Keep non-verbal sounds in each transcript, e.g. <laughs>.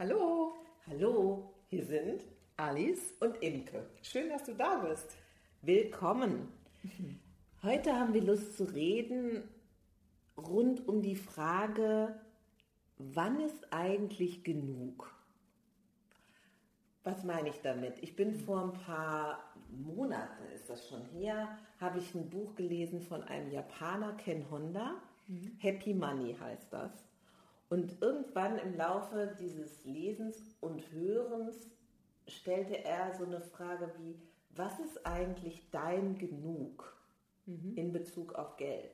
Hallo, Hallo, hier sind Alice. und Imke. Schön, dass du da bist. Willkommen. Heute haben wir Lust zu reden rund um die Frage, wann ist eigentlich genug? Was meine ich damit? Ich bin vor ein paar Monaten, ist das schon her, habe ich ein Buch gelesen von einem Japaner, Ken Honda. Happy Money heißt das. Und irgendwann im Laufe dieses Lesens und Hörens stellte er so eine Frage wie, was ist eigentlich dein Genug in Bezug auf Geld?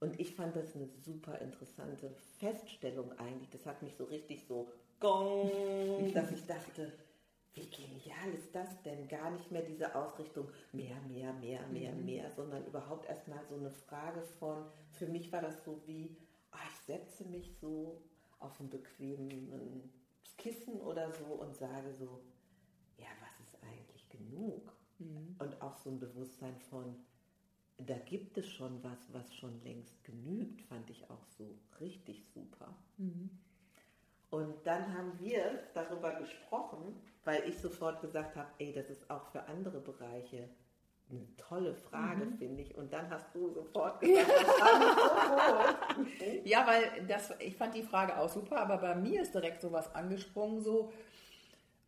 Und ich fand das eine super interessante Feststellung eigentlich. Das hat mich so richtig so gong, <laughs> dass ich dachte, wie genial ist das denn? Gar nicht mehr diese Ausrichtung mehr, mehr, mehr, mehr, mehr, sondern überhaupt erstmal so eine Frage von, für mich war das so wie, ich setze mich so auf einen bequemen Kissen oder so und sage so, ja, was ist eigentlich genug? Und auch so ein Bewusstsein von, da gibt es schon was, was schon längst genügt, fand ich auch so richtig super. Und dann haben wir darüber gesprochen, weil ich sofort gesagt habe, ey, das ist auch für andere Bereiche eine tolle Frage, finde ich. Und dann hast du sofort gesagt. <laughs> <laughs> Ja, weil das, ich fand die Frage auch super, aber bei mir ist direkt sowas angesprungen, so,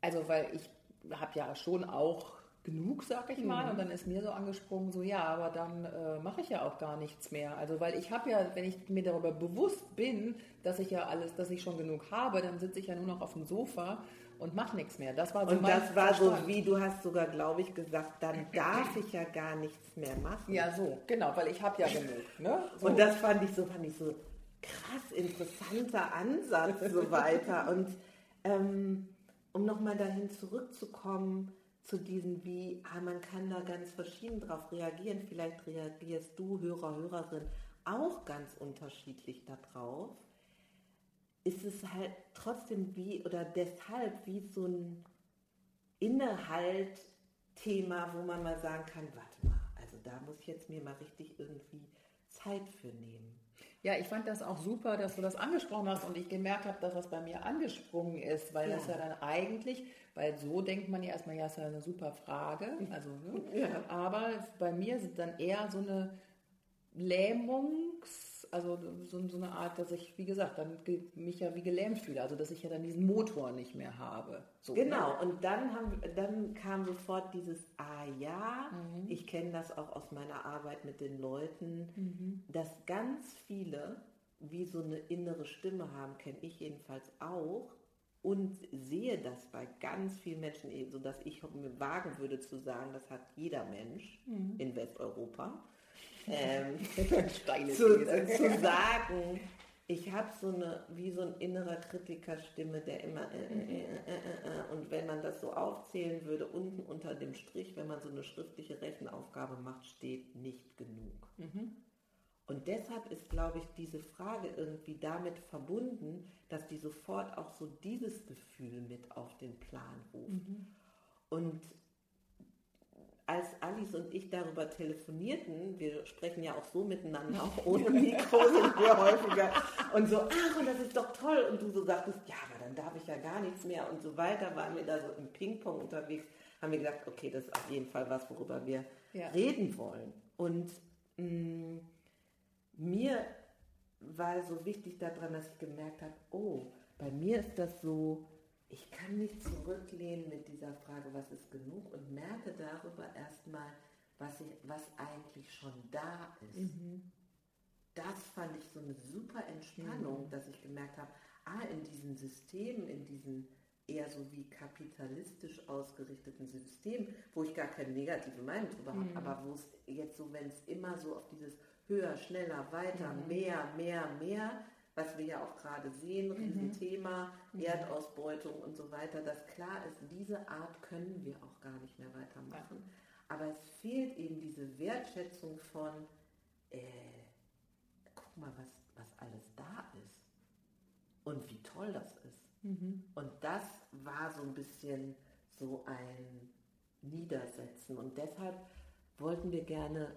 also weil ich habe ja schon auch genug, sag ich mal, und dann ist mir so angesprungen, so ja, aber dann äh, mache ich ja auch gar nichts mehr. Also weil ich habe ja, wenn ich mir darüber bewusst bin, dass ich ja alles, dass ich schon genug habe, dann sitze ich ja nur noch auf dem Sofa und mache nichts mehr. Das war so Und das war so, Verstand. wie du hast sogar, glaube ich, gesagt, dann darf ich ja gar nichts mehr machen. Ja, so, genau, weil ich habe ja genug. Ne? So. Und das fand ich so, fand ich so krass interessanter Ansatz so weiter. <laughs> Und ähm, um nochmal dahin zurückzukommen zu diesem, wie, ah, man kann da ganz verschieden drauf reagieren. Vielleicht reagierst du, Hörer, Hörerin, auch ganz unterschiedlich darauf. Ist es halt trotzdem wie oder deshalb wie so ein Innehalt-Thema, wo man mal sagen kann, warte mal, also da muss ich jetzt mir mal richtig irgendwie Zeit für nehmen. Ja, ich fand das auch super, dass du das angesprochen hast und ich gemerkt habe, dass das bei mir angesprungen ist, weil das Ja. ja dann eigentlich, weil so denkt man ja erstmal, ja, ist ja eine super Frage, also, ne? Ja. aber bei mir sind dann eher so eine Lähmungs, also so, so eine Art, dass ich, wie gesagt, dann mich ja wie gelähmt fühle, also dass ich ja dann diesen Motor nicht mehr habe. So, ne? Genau, und dann, haben, dann kam sofort dieses Ah ja, Mhm. ich kenne das auch aus meiner Arbeit mit den Leuten, dass ganz viele wie so eine innere Stimme haben, kenne ich jedenfalls auch und sehe das bei ganz vielen Menschen, eh, so dass ich mir wagen würde zu sagen, das hat jeder Mensch Mhm. in Westeuropa. Ähm, <laughs> zu, These. zu sagen, ich habe so eine, wie so ein innerer Kritikerstimme, der immer, äh, äh, äh, äh, äh, und wenn man das so aufzählen würde, unten unter dem Strich, wenn man so eine schriftliche Rechenaufgabe macht, steht nicht genug. Und deshalb ist, glaube ich, diese Frage irgendwie damit verbunden, dass die sofort auch so dieses Gefühl mit auf den Plan ruft. Und als Alice und ich darüber telefonierten, wir sprechen ja auch so miteinander, auch ohne Mikro sind wir häufiger, und so, ach, und das ist doch toll, und du so sagtest, ja, aber dann darf ich ja gar nichts mehr und so weiter, waren wir da so im Ping-Pong unterwegs, haben wir gesagt, okay, das ist auf jeden Fall was, worüber wir Ja. reden wollen. Und mh, mir war so wichtig daran, dass ich gemerkt habe, oh, bei mir ist das so, ich kann mich zurücklehnen mit dieser Frage, was ist genug und merke darüber erstmal, was, ich, was eigentlich schon da ist. Das fand ich so eine super Entspannung, dass ich gemerkt habe, ah, in diesen Systemen, in diesen eher so wie kapitalistisch ausgerichteten Systemen, wo ich gar keine negative Meinung drüber habe, aber wo es jetzt so, wenn es immer so auf dieses höher, schneller, weiter, mehr, mehr, mehr, was wir ja auch gerade sehen, Riesenthema, Erdausbeutung und so weiter, dass klar ist, diese Art können wir auch gar nicht mehr weitermachen. Aber es fehlt eben diese Wertschätzung von, äh, guck mal, was, was alles da ist und wie toll das ist. Und das war so ein bisschen so ein Niedersetzen. Und deshalb wollten wir gerne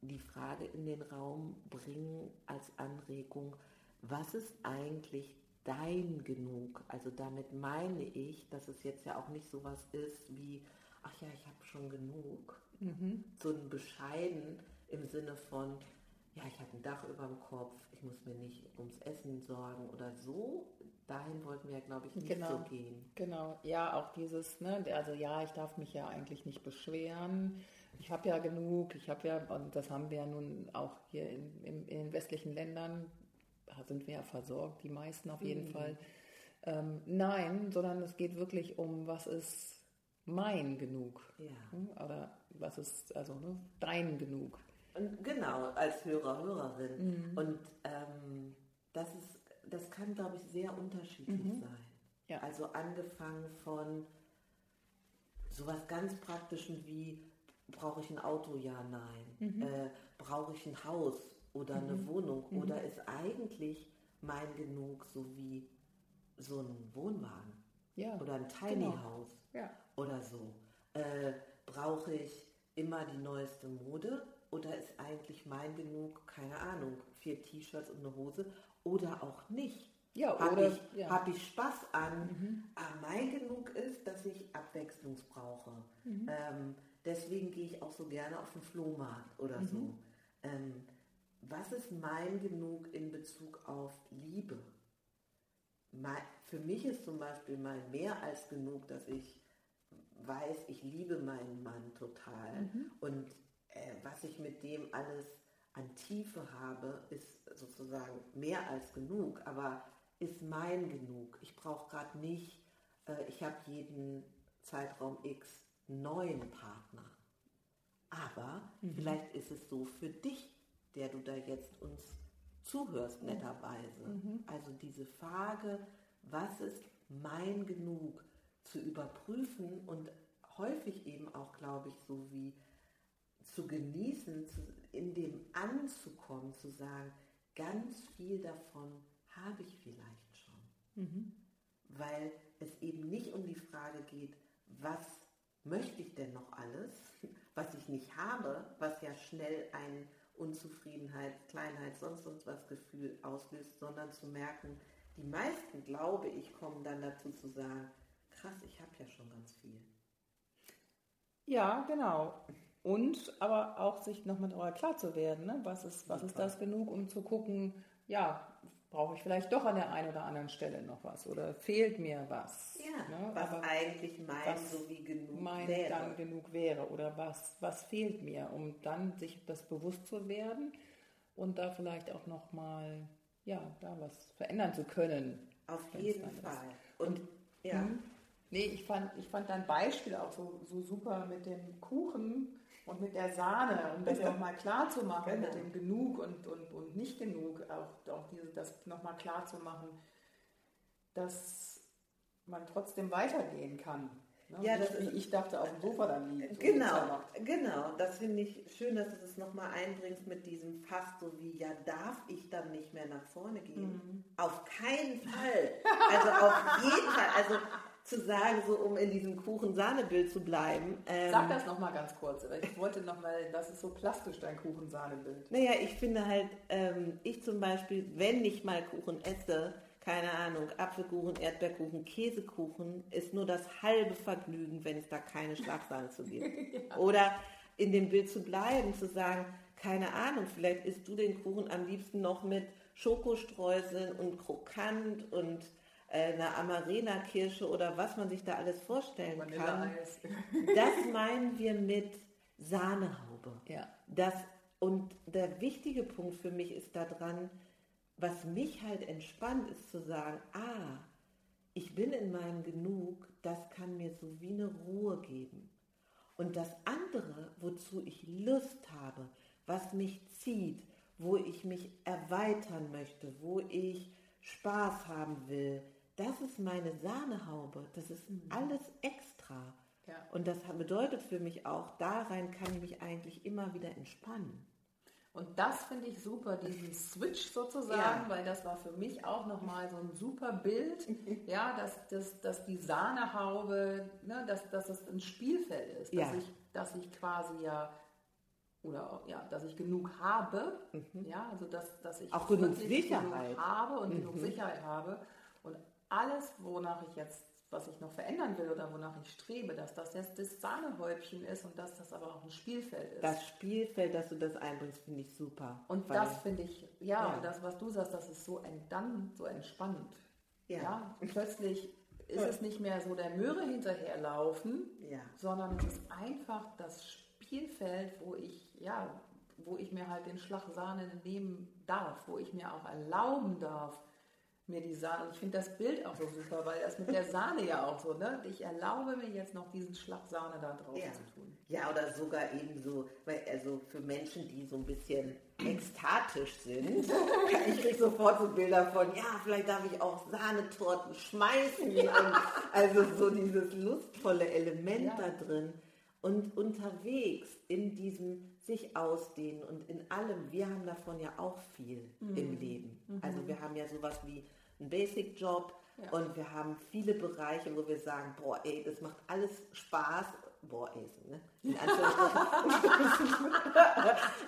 die Frage in den Raum bringen als Anregung, was ist eigentlich dein genug. Also damit meine ich, dass es jetzt ja auch nicht so was ist wie, ach ja, ich habe schon genug. Mhm. So ein bescheiden im Sinne von, ja, ich habe ein Dach über dem Kopf, ich muss mir nicht ums Essen sorgen oder so. Dahin wollten wir ja, glaube ich, nicht genau, so gehen. Genau, ja, auch dieses, ne, also ja, ich darf mich ja eigentlich nicht beschweren. Ich habe ja genug, ich habe ja, und das haben wir ja nun auch hier in, in, in den westlichen Ländern, sind wir ja versorgt, die meisten auf jeden mhm. Fall. Ähm, nein, sondern es geht wirklich um, was ist mein genug? Ja. Hm, oder was ist, also ne, dein genug? Und genau, als Hörer, Hörerin. Mhm. Und ähm, das ist, das kann, glaube ich, sehr unterschiedlich mhm. sein. Ja. Also angefangen von sowas ganz Praktischem wie, brauche ich ein Auto? Ja, nein. Mhm. Äh, brauche ich ein Haus oder eine mhm. Wohnung? Mhm. Oder ist eigentlich mein Genug so wie so ein Wohnwagen? Ja. Oder ein Tiny genau. House? Ja. Oder so. Äh, brauche ich immer die neueste Mode? Oder ist eigentlich mein genug, keine Ahnung, vier T-Shirts und eine Hose oder auch nicht? Ja, habe ich, ja. hab ich Spaß an. Mhm. Aber mein genug ist, dass ich Abwechslung brauche. Mhm. Ähm, deswegen gehe ich auch so gerne auf den Flohmarkt oder mhm. so. Ähm, was ist mein genug in Bezug auf Liebe? für mich ist zum Beispiel mal mehr als genug, dass ich weiß, ich liebe meinen Mann total mhm. und äh, was ich mit dem alles an Tiefe habe, ist sozusagen mehr als genug, aber ist mein genug. Ich brauche gerade nicht, äh, ich habe jeden Zeitraum X neuen Partner. Aber mhm. vielleicht ist es so für dich, der du da jetzt uns zuhörst, netterweise. Mhm. Also diese Frage, was ist mein genug, zu überprüfen und häufig eben auch, glaube ich, so wie zu genießen, in dem anzukommen, zu sagen, ganz viel davon habe ich vielleicht schon. Mhm. Weil es eben nicht um die Frage geht, was möchte ich denn noch alles, <laughs> was ich nicht habe, was ja schnell ein Unzufriedenheit, Kleinheit, sonst was Gefühl auslöst, sondern zu merken, die meisten, glaube ich, kommen dann dazu zu sagen, krass, ich habe ja schon ganz viel. Ja, genau. Und aber auch sich nochmal darüber klar zu werden, ne? was, ist, was ist das genug, um zu gucken, ja, brauche ich vielleicht doch an der einen oder anderen Stelle noch was oder fehlt mir was. Ja, ne? was aber eigentlich mein so wie genug mein wäre. dann genug wäre oder was, was fehlt mir, um dann sich das bewusst zu werden und da vielleicht auch nochmal, ja, da was verändern zu können. Auf jeden Fall. Und, und ja. Mh, nee, ich fand, ich fand dein Beispiel auch so, so super mit dem Kuchen und mit der Sahne, um das ja. nochmal klar zu machen, genau. mit dem Genug und, und, und nicht genug, auch, auch diese, das nochmal klar zu machen, dass man trotzdem weitergehen kann. Ne? Ja, das wie ich dachte, auf dem Sofa dann liegt. Genau, genau. Das finde ich schön, dass du das nochmal einbringst mit diesem fast so wie, ja, darf ich dann nicht mehr nach vorne gehen? Mhm. Auf keinen Fall. Also auf jeden Fall. Also zu sagen, so um in diesem Kuchensahnebild zu bleiben. Ähm, Sag das nochmal ganz kurz. Ich wollte nochmal, das ist so plastisch, dein Kuchensahnebild. Naja, ich finde halt, ähm, ich zum Beispiel, wenn ich mal Kuchen esse, keine Ahnung, Apfelkuchen, Erdbeerkuchen, Käsekuchen, ist nur das halbe Vergnügen, wenn es da keine Schlagsahne zu gibt. <laughs> ja. Oder in dem Bild zu bleiben, zu sagen, keine Ahnung, vielleicht isst du den Kuchen am liebsten noch mit Schokostreuseln und krokant und äh, eine Amarena-Kirsche oder was man sich da alles vorstellen kann. <laughs> Das meinen wir mit Sahnehaube. Ja. Das, und der wichtige Punkt für mich ist daran, was mich halt entspannt, ist zu sagen, ah, ich bin in meinem Genug, das kann mir so wie eine Ruhe geben. Und das andere, wozu ich Lust habe, was mich zieht, wo ich mich erweitern möchte, wo ich Spaß haben will, das ist meine Sahnehaube, das ist mhm. alles extra. Ja. Und das bedeutet für mich auch, da rein kann ich mich eigentlich immer wieder entspannen. Und das finde ich super, diesen Switch sozusagen, ja. weil das war für mich auch nochmal so ein super Bild, <laughs> ja, dass, dass, dass die Sahnehaube, ne, dass, dass es ein Spielfeld ist, dass, ich, dass ich quasi ja, oder ja, dass ich genug habe, mhm. ja, also dass, dass ich auch genug Sicherheit genug habe und mhm. genug Sicherheit habe Und alles, wonach ich jetzt, was ich noch verändern will oder wonach ich strebe, dass das jetzt das Sahnehäubchen ist und dass das aber auch ein Spielfeld ist. Das Spielfeld, dass du das einbringst, finde ich super. Und das finde ich, ja, ja, und das, was du sagst, das ist so dann so entspannend. Ja. ja plötzlich ist es nicht mehr so der Möhre hinterherlaufen, ja. sondern es ist einfach das Spielfeld, wo ich, ja, wo ich mir halt den Schlag Sahne nehmen darf, wo ich mir auch erlauben darf, mir die Sahne. Und ich finde das Bild auch so super, weil das mit der Sahne ja auch so, ne? Ich erlaube mir jetzt noch diesen Schlag Sahne da drauf ja. zu tun. Ja, oder sogar eben so, weil also für Menschen, die so ein bisschen ekstatisch sind, <laughs> ich kriege sofort so Bilder von, ja, vielleicht darf ich auch Sahnetorten schmeißen. also so dieses lustvolle Element ja. da drin. Und unterwegs in diesem sich ausdehnen und in allem, wir haben davon ja auch viel mhm. im Leben. Mhm. Also wir haben ja sowas wie einen Basic-Job ja. und wir haben viele Bereiche, wo wir sagen, boah, ey, das macht alles Spaß. Boah, ey, ne? In <laughs>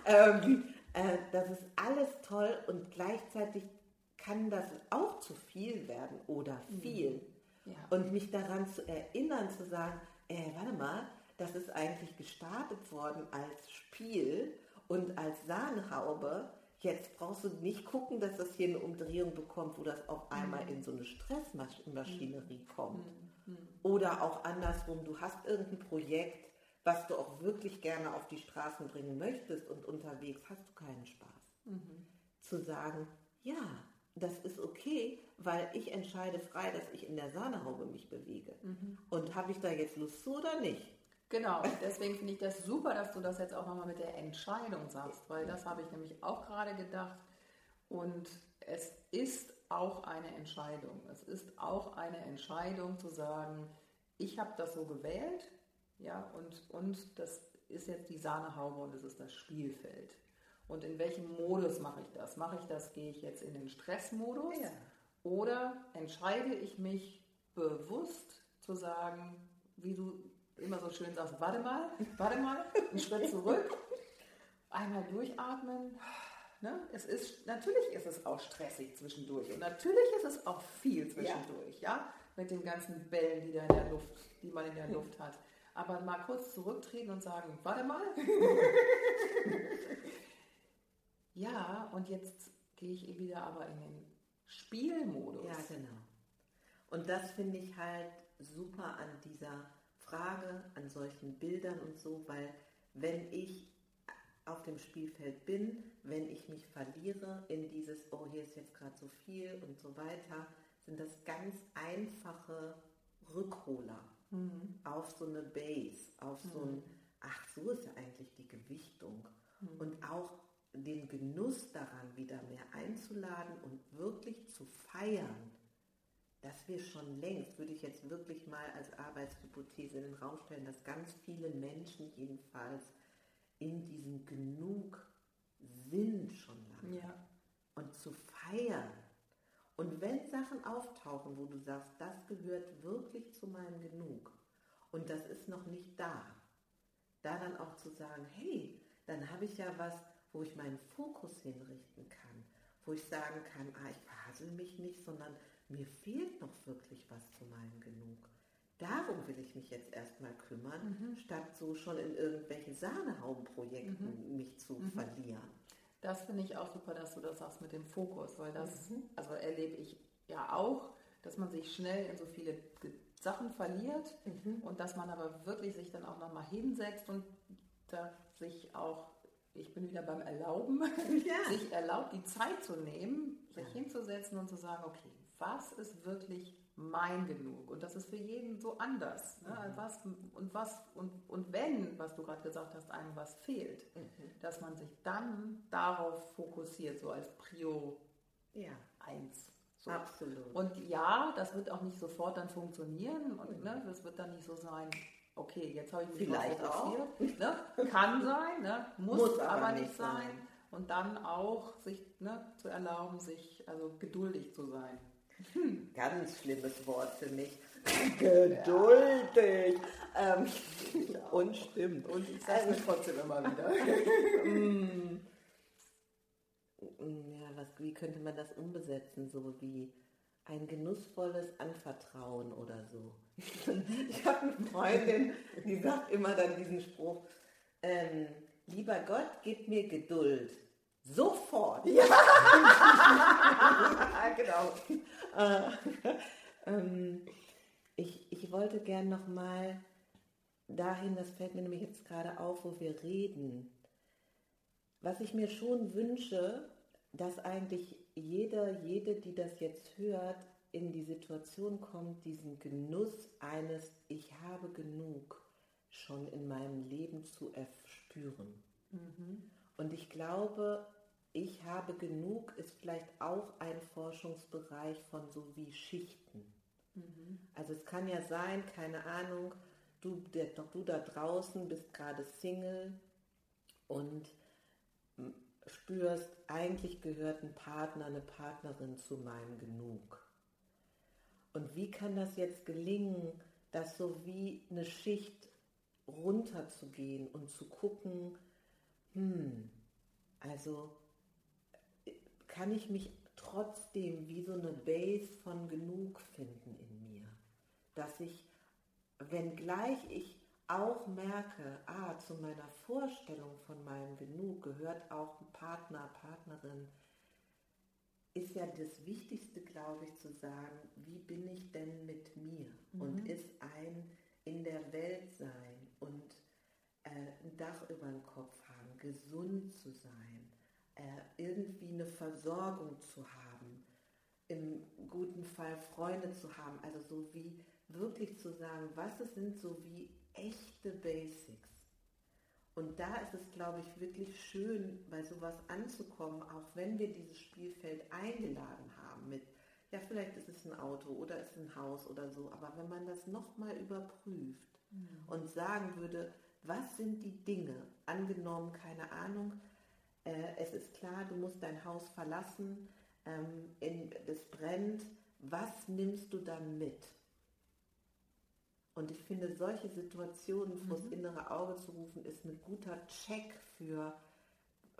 ähm, äh, das ist alles toll und gleichzeitig kann das auch zu viel werden oder mhm. viel. Ja. Und mich daran zu erinnern, zu sagen, ey, warte mal, das ist eigentlich gestartet worden als Spiel und als Sahnhaube Jetzt brauchst du nicht gucken, dass das hier eine Umdrehung bekommt, wo das auf einmal in so eine Stressmaschinerie kommt. Mhm. Mhm. Oder auch andersrum, du hast irgendein Projekt, was du auch wirklich gerne auf die Straßen bringen möchtest und unterwegs hast du keinen Spaß. Mhm. Zu sagen, ja, das ist okay, weil ich entscheide frei, dass ich in der Sahnehaube mich bewege. Mhm. Und habe ich da jetzt Lust zu oder nicht? Genau, deswegen finde ich das super, dass du das jetzt auch nochmal mit der Entscheidung sagst, weil das habe ich nämlich auch gerade gedacht. Und es ist auch eine Entscheidung. Es ist auch eine Entscheidung zu sagen, ich habe das so gewählt, ja, und, und das ist jetzt die Sahnehaube und es ist das Spielfeld. Und in welchem Modus mache ich das? Mache ich das, gehe ich jetzt in den Stressmodus ja. oder entscheide ich mich bewusst zu sagen, wie du immer so schön sagst, warte mal, warte mal, einen Schritt zurück, einmal durchatmen. Ne? Es ist, natürlich ist es auch stressig zwischendurch und natürlich ist es auch viel zwischendurch, ja. ja, mit den ganzen Bällen, die da in der Luft, die man in der <laughs> Luft hat. Aber mal kurz zurücktreten und sagen, warte mal. <laughs> ja, und jetzt gehe ich wieder aber in den Spielmodus. Ja, genau. Und das finde ich halt super an dieser Frage an solchen Bildern und so, weil wenn ich auf dem Spielfeld bin, wenn ich mich verliere in dieses, oh, hier ist jetzt gerade so viel und so weiter, sind das ganz einfache Rückholer mhm. auf so eine Base, auf so ein, mhm. ach, so ist ja eigentlich die Gewichtung. Mhm. Und auch den Genuss daran wieder mehr einzuladen und wirklich zu feiern, dass wir schon längst, würde ich jetzt wirklich mal als Arbeitshypothese in den Raum stellen, dass ganz viele Menschen jedenfalls in diesem Genug sind schon lange. Ja. Und zu feiern. Und wenn Sachen auftauchen, wo du sagst, das gehört wirklich zu meinem Genug und das ist noch nicht da, da dann auch zu sagen, hey, dann habe ich ja was, wo ich meinen Fokus hinrichten kann, wo ich sagen kann, ah, ich verhassel mich nicht, sondern mir fehlt noch wirklich was zu meinem Genug. Darum will ich mich jetzt erstmal kümmern, mhm. statt so schon in irgendwelche Sahnehaubenprojekten mhm. mich zu mhm. verlieren. Das finde ich auch super, dass du das sagst mit dem Fokus, weil das, mhm. also erlebe ich ja auch, dass man sich schnell in so viele Sachen verliert mhm. und dass man aber wirklich sich dann auch nochmal hinsetzt und da sich auch, ich bin wieder beim Erlauben, <laughs> ja. sich erlaubt, die Zeit zu nehmen, sich ja. hinzusetzen und zu sagen, okay, was ist wirklich mein Genug? Und das ist für jeden so anders. Ne? Mhm. Was, und, was, und, und wenn, was du gerade gesagt hast, einem was fehlt, mhm. dass man sich dann darauf fokussiert, so als Prio ja. 1. So. Absolut. Und ja, das wird auch nicht sofort dann funktionieren und mhm. ne, das wird dann nicht so sein, okay, jetzt habe ich mich Vielleicht fokussiert. Ne? Kann sein, ne? muss, muss, aber, aber nicht sein. sein. Und dann auch sich ne, zu erlauben, sich also geduldig zu sein. Hm. Ganz schlimmes Wort für mich. <laughs> Geduldig. Ja. Ähm, und stimmt. Und ich sage es trotzdem immer wieder. <laughs> Mm. ja, was, wie könnte man das umbesetzen? So wie, ein genussvolles Anvertrauen oder so. <laughs> Ich habe eine Freundin, die sagt immer dann diesen Spruch, ähm, lieber Gott, gib mir Geduld. Sofort. Ja. genau. Äh, <laughs> ähm, ich, ich wollte gern noch mal dahin, das fällt mir nämlich jetzt gerade auf, wo wir reden. Was ich mir schon wünsche, dass eigentlich jeder, jede, die das jetzt hört, in die Situation kommt, diesen Genuss eines Ich habe genug schon in meinem Leben zu erspüren. Mhm. Und ich glaube, ich habe genug ist vielleicht auch ein Forschungsbereich von so wie Schichten. Mhm. Also es kann ja sein, keine Ahnung, du, der, du da draußen bist gerade Single und spürst, eigentlich gehört ein Partner, eine Partnerin zu meinem Genug. Und wie kann das jetzt gelingen, das so wie eine Schicht runterzugehen und zu gucken, hm, also kann ich mich trotzdem wie so eine Base von genug finden in mir, dass ich, wenngleich ich auch merke, ah, zu meiner Vorstellung von meinem Genug gehört auch ein Partner, Partnerin, ist ja das Wichtigste, glaube ich, zu sagen, wie bin ich denn mit mir? Mhm. Und ist ein in der Welt sein und äh, ein Dach über dem Kopf haben, gesund zu sein, irgendwie eine Versorgung zu haben, im guten Fall Freunde zu haben, also so wie wirklich zu sagen, was sind so wie echte Basics. Und da ist es, glaube ich, wirklich schön, bei sowas anzukommen, auch wenn wir dieses Spielfeld eingeladen haben mit, ja, vielleicht ist es ein Auto oder ist es ein Haus oder so, aber wenn man das nochmal überprüft mhm. und sagen würde, was sind die Dinge, angenommen, keine Ahnung, äh, es ist klar, du musst dein Haus verlassen, ähm, in, es brennt, was nimmst du dann mit? Und ich finde, solche Situationen mhm. vors innere Auge zu rufen, ist ein guter Check für,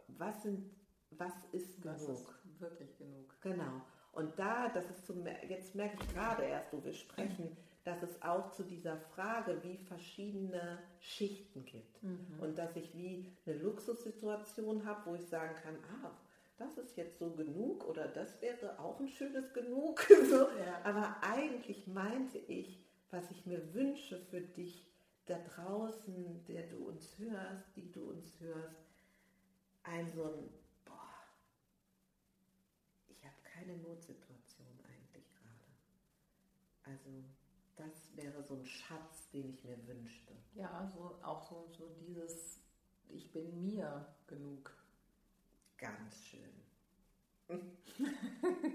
was sind, was ist genug. Was ist wirklich genug. Genau. Und da, das ist zum, jetzt merke ich gerade erst, wo wir sprechen, dass es auch zu dieser Frage wie verschiedene Schichten gibt. Mhm. Und dass ich wie eine Luxussituation habe, wo ich sagen kann, ah, das ist jetzt so genug oder das wäre auch ein schönes Genug. <laughs> so. ja. Aber eigentlich meinte ich, was ich mir wünsche für dich da draußen, der du uns hörst, die du uns hörst, ein so ein, boah, ich habe keine Notsituation eigentlich gerade. Also das wäre so ein Schatz, den ich mir wünschte. Ja, so auch so, so dieses, ich bin mir genug. Ganz schön. <laughs>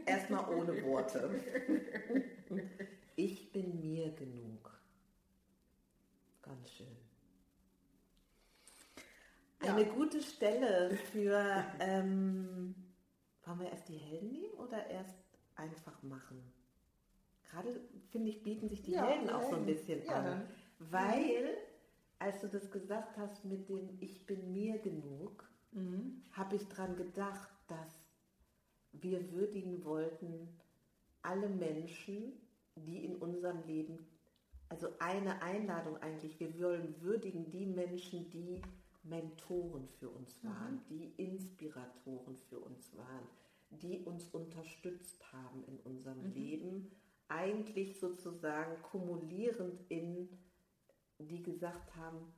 Erstmal ohne Worte. Ich bin mir genug. Ganz schön. Eine ja. gute Stelle für, ähm, wollen wir erst die Helden nehmen oder erst einfach machen? Gerade, finde ich, bieten sich die ja, Helden auch so ein bisschen ja, an. Weil, als du das gesagt hast mit dem Ich bin mir genug, mhm. habe ich daran gedacht, dass wir würdigen wollten, alle Menschen, die in unserem Leben, also eine Einladung eigentlich, wir wollen würdigen die Menschen, die Mentoren für uns waren, mhm. die Inspiratoren für uns waren, die uns unterstützt haben in unserem mhm. Leben, eigentlich sozusagen kumulierend in, die gesagt haben,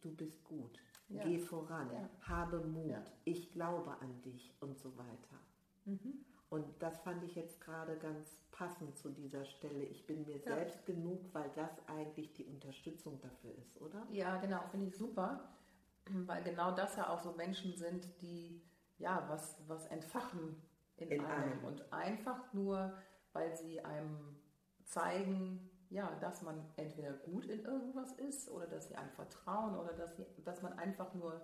du bist gut, ja. geh voran, ja. habe Mut, ja. ich glaube an dich und so weiter. Mhm. Und das fand ich jetzt gerade ganz passend zu dieser Stelle. Ich bin mir selbst genug, weil das eigentlich die Unterstützung dafür ist, oder? Ja, genau, finde ich super. Weil genau das ja auch so Menschen sind, die ja was, was entfachen in, in einem. einem. Und einfach nur, weil sie einem zeigen, ja, dass man entweder gut in irgendwas ist oder dass sie einem vertrauen oder dass, sie, dass man einfach nur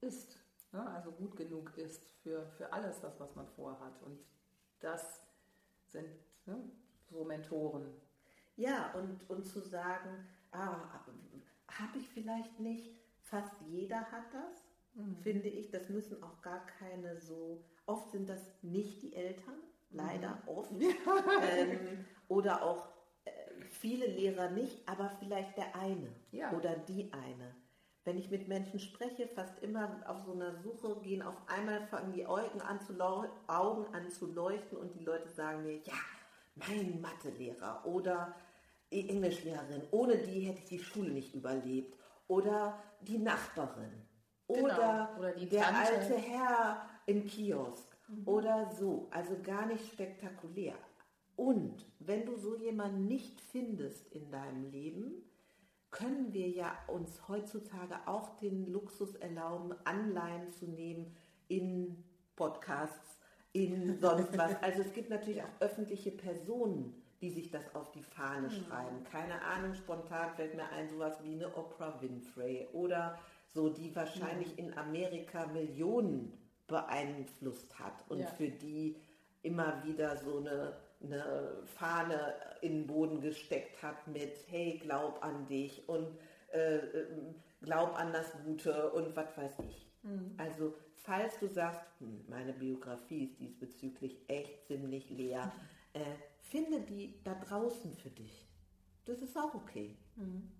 ist. Ne? Also gut genug ist für, für alles das, was man vorhat. Und das sind ne, so Mentoren. Ja, und, und zu sagen, ah, habe ich vielleicht nicht, fast jeder hat das, mhm. finde ich, das müssen auch gar keine so, oft sind das nicht die Eltern, leider mhm. oft. ähm, oder auch äh, viele Lehrer nicht, aber vielleicht der eine ja. oder die eine. Wenn ich mit Menschen spreche, fast immer auf so einer Suche gehen, auf einmal fangen die Augen an zu, Augen an zu leuchten und die Leute sagen mir, ja, mein Mathelehrer oder Englischlehrerin, ohne die hätte ich die Schule nicht überlebt. Oder die Nachbarin. Genau. Oder, oder der Tante. alte Herr im Kiosk. Mhm. Oder so. Also gar nicht spektakulär. Und wenn du so jemanden nicht findest in deinem Leben, können wir ja uns heutzutage auch den Luxus erlauben, Anleihen zu nehmen in Podcasts, in sonst was. <laughs> Also es gibt natürlich auch öffentliche Personen, die sich das auf die Fahne mhm. schreiben. Keine Ahnung, spontan fällt mir ein, sowas wie eine Oprah Winfrey oder so, die wahrscheinlich mhm. in Amerika Millionen beeinflusst hat und ja. für die immer wieder so eine, eine Fahne in den Boden gesteckt hat mit, hey, glaub an dich und äh, ähm, glaub an das Gute und was weiß ich. Mhm. Also falls du sagst, hm, meine Biografie ist diesbezüglich echt ziemlich leer, äh, finde die da draußen für dich. Das ist auch okay. Mhm.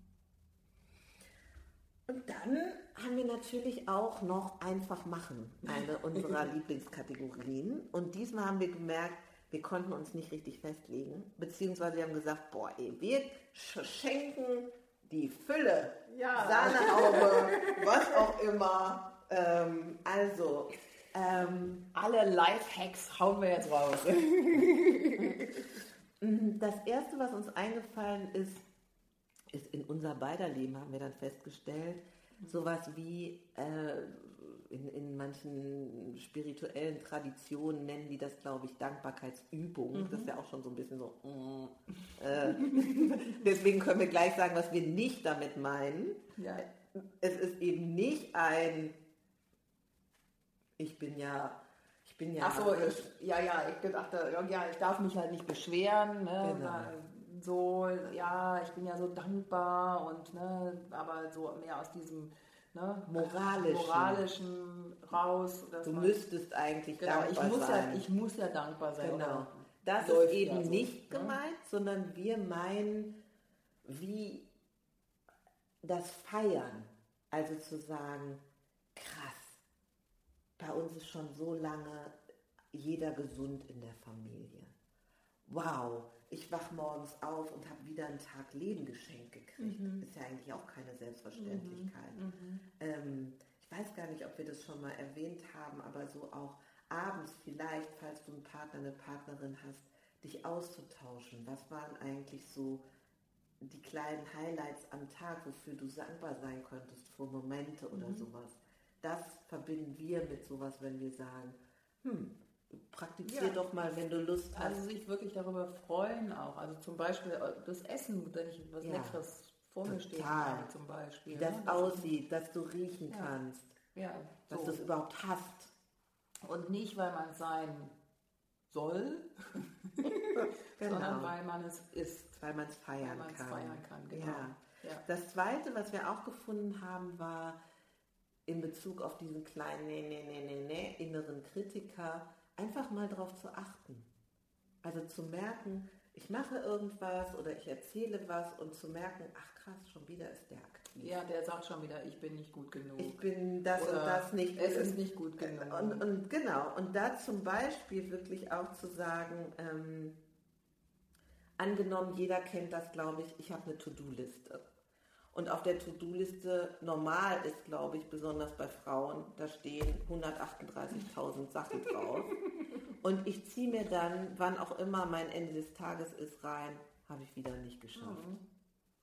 Und dann haben wir natürlich auch noch einfach machen, eine <laughs> unserer Lieblingskategorien. Und diesmal haben wir gemerkt, wir konnten uns nicht richtig festlegen, beziehungsweise wir haben gesagt, boah, ey, wir schenken die Fülle, ja. Sahneauge, <laughs> was auch immer. Ähm, also, ähm, alle Lifehacks hauen wir jetzt raus. <laughs> das erste, was uns eingefallen ist, ist in unser beider Leben, haben wir dann festgestellt, sowas wie äh, in, in manchen spirituellen Traditionen nennen die das, glaube ich, Dankbarkeitsübung. Mhm. Das ist ja auch schon so ein bisschen so. Mm, äh, <laughs> deswegen können wir gleich sagen, was wir nicht damit meinen. Ja. Es ist eben nicht ein, ich bin ja ich bin ja. Achso, ja, ja, ich dachte, ja, ich darf mich halt nicht beschweren. Ne? Genau so, ja, ich bin ja so dankbar und, ne, aber so mehr aus diesem ne, moralischen. moralischen raus. du müsstest eigentlich genau, dankbar ich muss sein. Ja, ich muss ja dankbar sein. Genau. Das ist eben ja so, nicht ne? gemeint, sondern wir meinen, wie das Feiern. Also zu sagen, krass, bei uns ist schon so lange jeder gesund in der Familie. Wow, ich wach morgens auf und habe wieder einen Tag Leben geschenkt gekriegt. Mhm. Ist ja eigentlich auch keine Selbstverständlichkeit. Mhm. mhm. Ähm, ich weiß gar nicht, ob wir das schon mal erwähnt haben, aber so auch abends vielleicht, falls du einen Partner, eine Partnerin hast, dich auszutauschen. Was waren eigentlich so die kleinen Highlights am Tag, wofür du dankbar sein könntest, für Momente oder mhm. sowas. Das verbinden wir mit sowas, wenn wir sagen, hm, praktiziere ja. doch mal, wenn du Lust hast. Also sich wirklich darüber freuen auch. Also zum Beispiel äh, das Essen, wenn ich was ja. Leckeres vor mir stehen habe zum Beispiel. Wie das, ne? aussieht, dass du riechen ja. kannst. Ja. So. Dass du es überhaupt hast. Und nicht, weil man es sein soll, <laughs> genau. sondern weil man es ist. Weil man es feiern weil kann. feiern kann, genau. Ja. Das zweite, was wir auch gefunden haben, war in Bezug auf diesen kleinen nee, nee, nee, nee, nee, inneren Kritiker, einfach mal darauf zu achten. Also zu merken, ich mache irgendwas oder ich erzähle was und zu merken, ach krass, schon wieder ist der aktiv. Ja, der sagt schon wieder, ich bin nicht gut genug. Ich bin das oder und das nicht. Es ist nicht gut genug. Und, und, genau, und da zum Beispiel wirklich auch zu sagen, ähm, angenommen, jeder kennt das, glaube ich, ich habe eine To-Do-Liste. Und auf der To-Do-Liste normal ist, glaube ich, besonders bei Frauen, da stehen 138.000 Sachen drauf. Und ich ziehe mir dann, wann auch immer mein Ende des Tages ist, rein, habe ich wieder nicht geschafft. Mhm.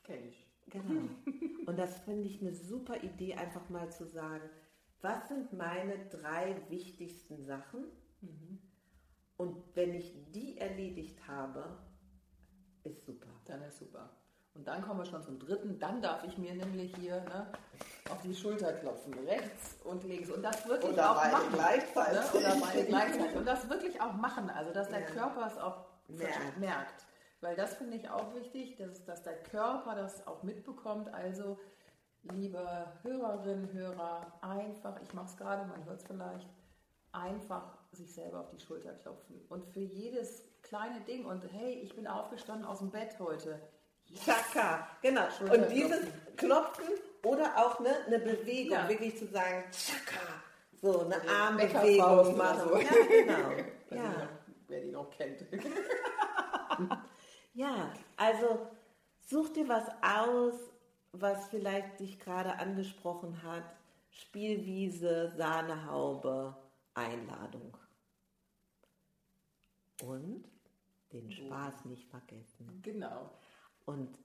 Kenn ich. Genau. <laughs> Und das finde ich eine super Idee, einfach mal zu sagen, was sind meine drei wichtigsten Sachen? Mhm. Und wenn ich die erledigt habe, ist super. Dann ist super. Und dann kommen wir schon zum dritten. Dann darf ich mir nämlich hier ne, auf die Schulter klopfen, rechts und links. Und das wirklich Oder auch machen. Gleichzeitig. Ne? Oder beide gleichzeitig. Und das wirklich auch machen. Also, dass der ja. Körper es auch merkt. merkt. Weil das finde ich auch wichtig, dass, dass der Körper das auch mitbekommt. Also, liebe Hörerinnen, Hörer, einfach, ich mache es gerade, man hört es vielleicht, einfach sich selber auf die Schulter klopfen. Und für jedes kleine Ding und hey, ich bin aufgestanden aus dem Bett heute. Chaka, genau. Und dieses Klopfen oder auch ne, eine Bewegung, ja. wirklich zu sagen, Chaka, so eine also Armbewegung machen. So. Ja, genau. <laughs> ja. wer die noch kennt. <laughs> ja, also such dir was aus, was vielleicht dich gerade angesprochen hat. Spielwiese, Sahnehaube, Einladung. Und den Spaß nicht vergessen. Genau. Und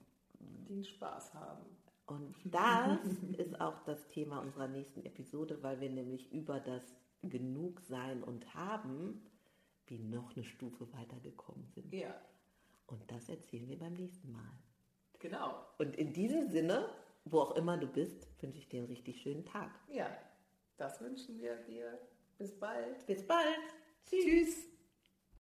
den Spaß haben. Und das <laughs> ist auch das Thema unserer nächsten Episode, weil wir nämlich über das Genugsein und Haben wie noch eine Stufe weitergekommen sind. Ja. Und das erzählen wir beim nächsten Mal. Genau. Und in diesem Sinne, wo auch immer du bist, wünsche ich dir einen richtig schönen Tag. Ja, das wünschen wir dir. Bis bald. Bis bald. Tschüss. Tschüss.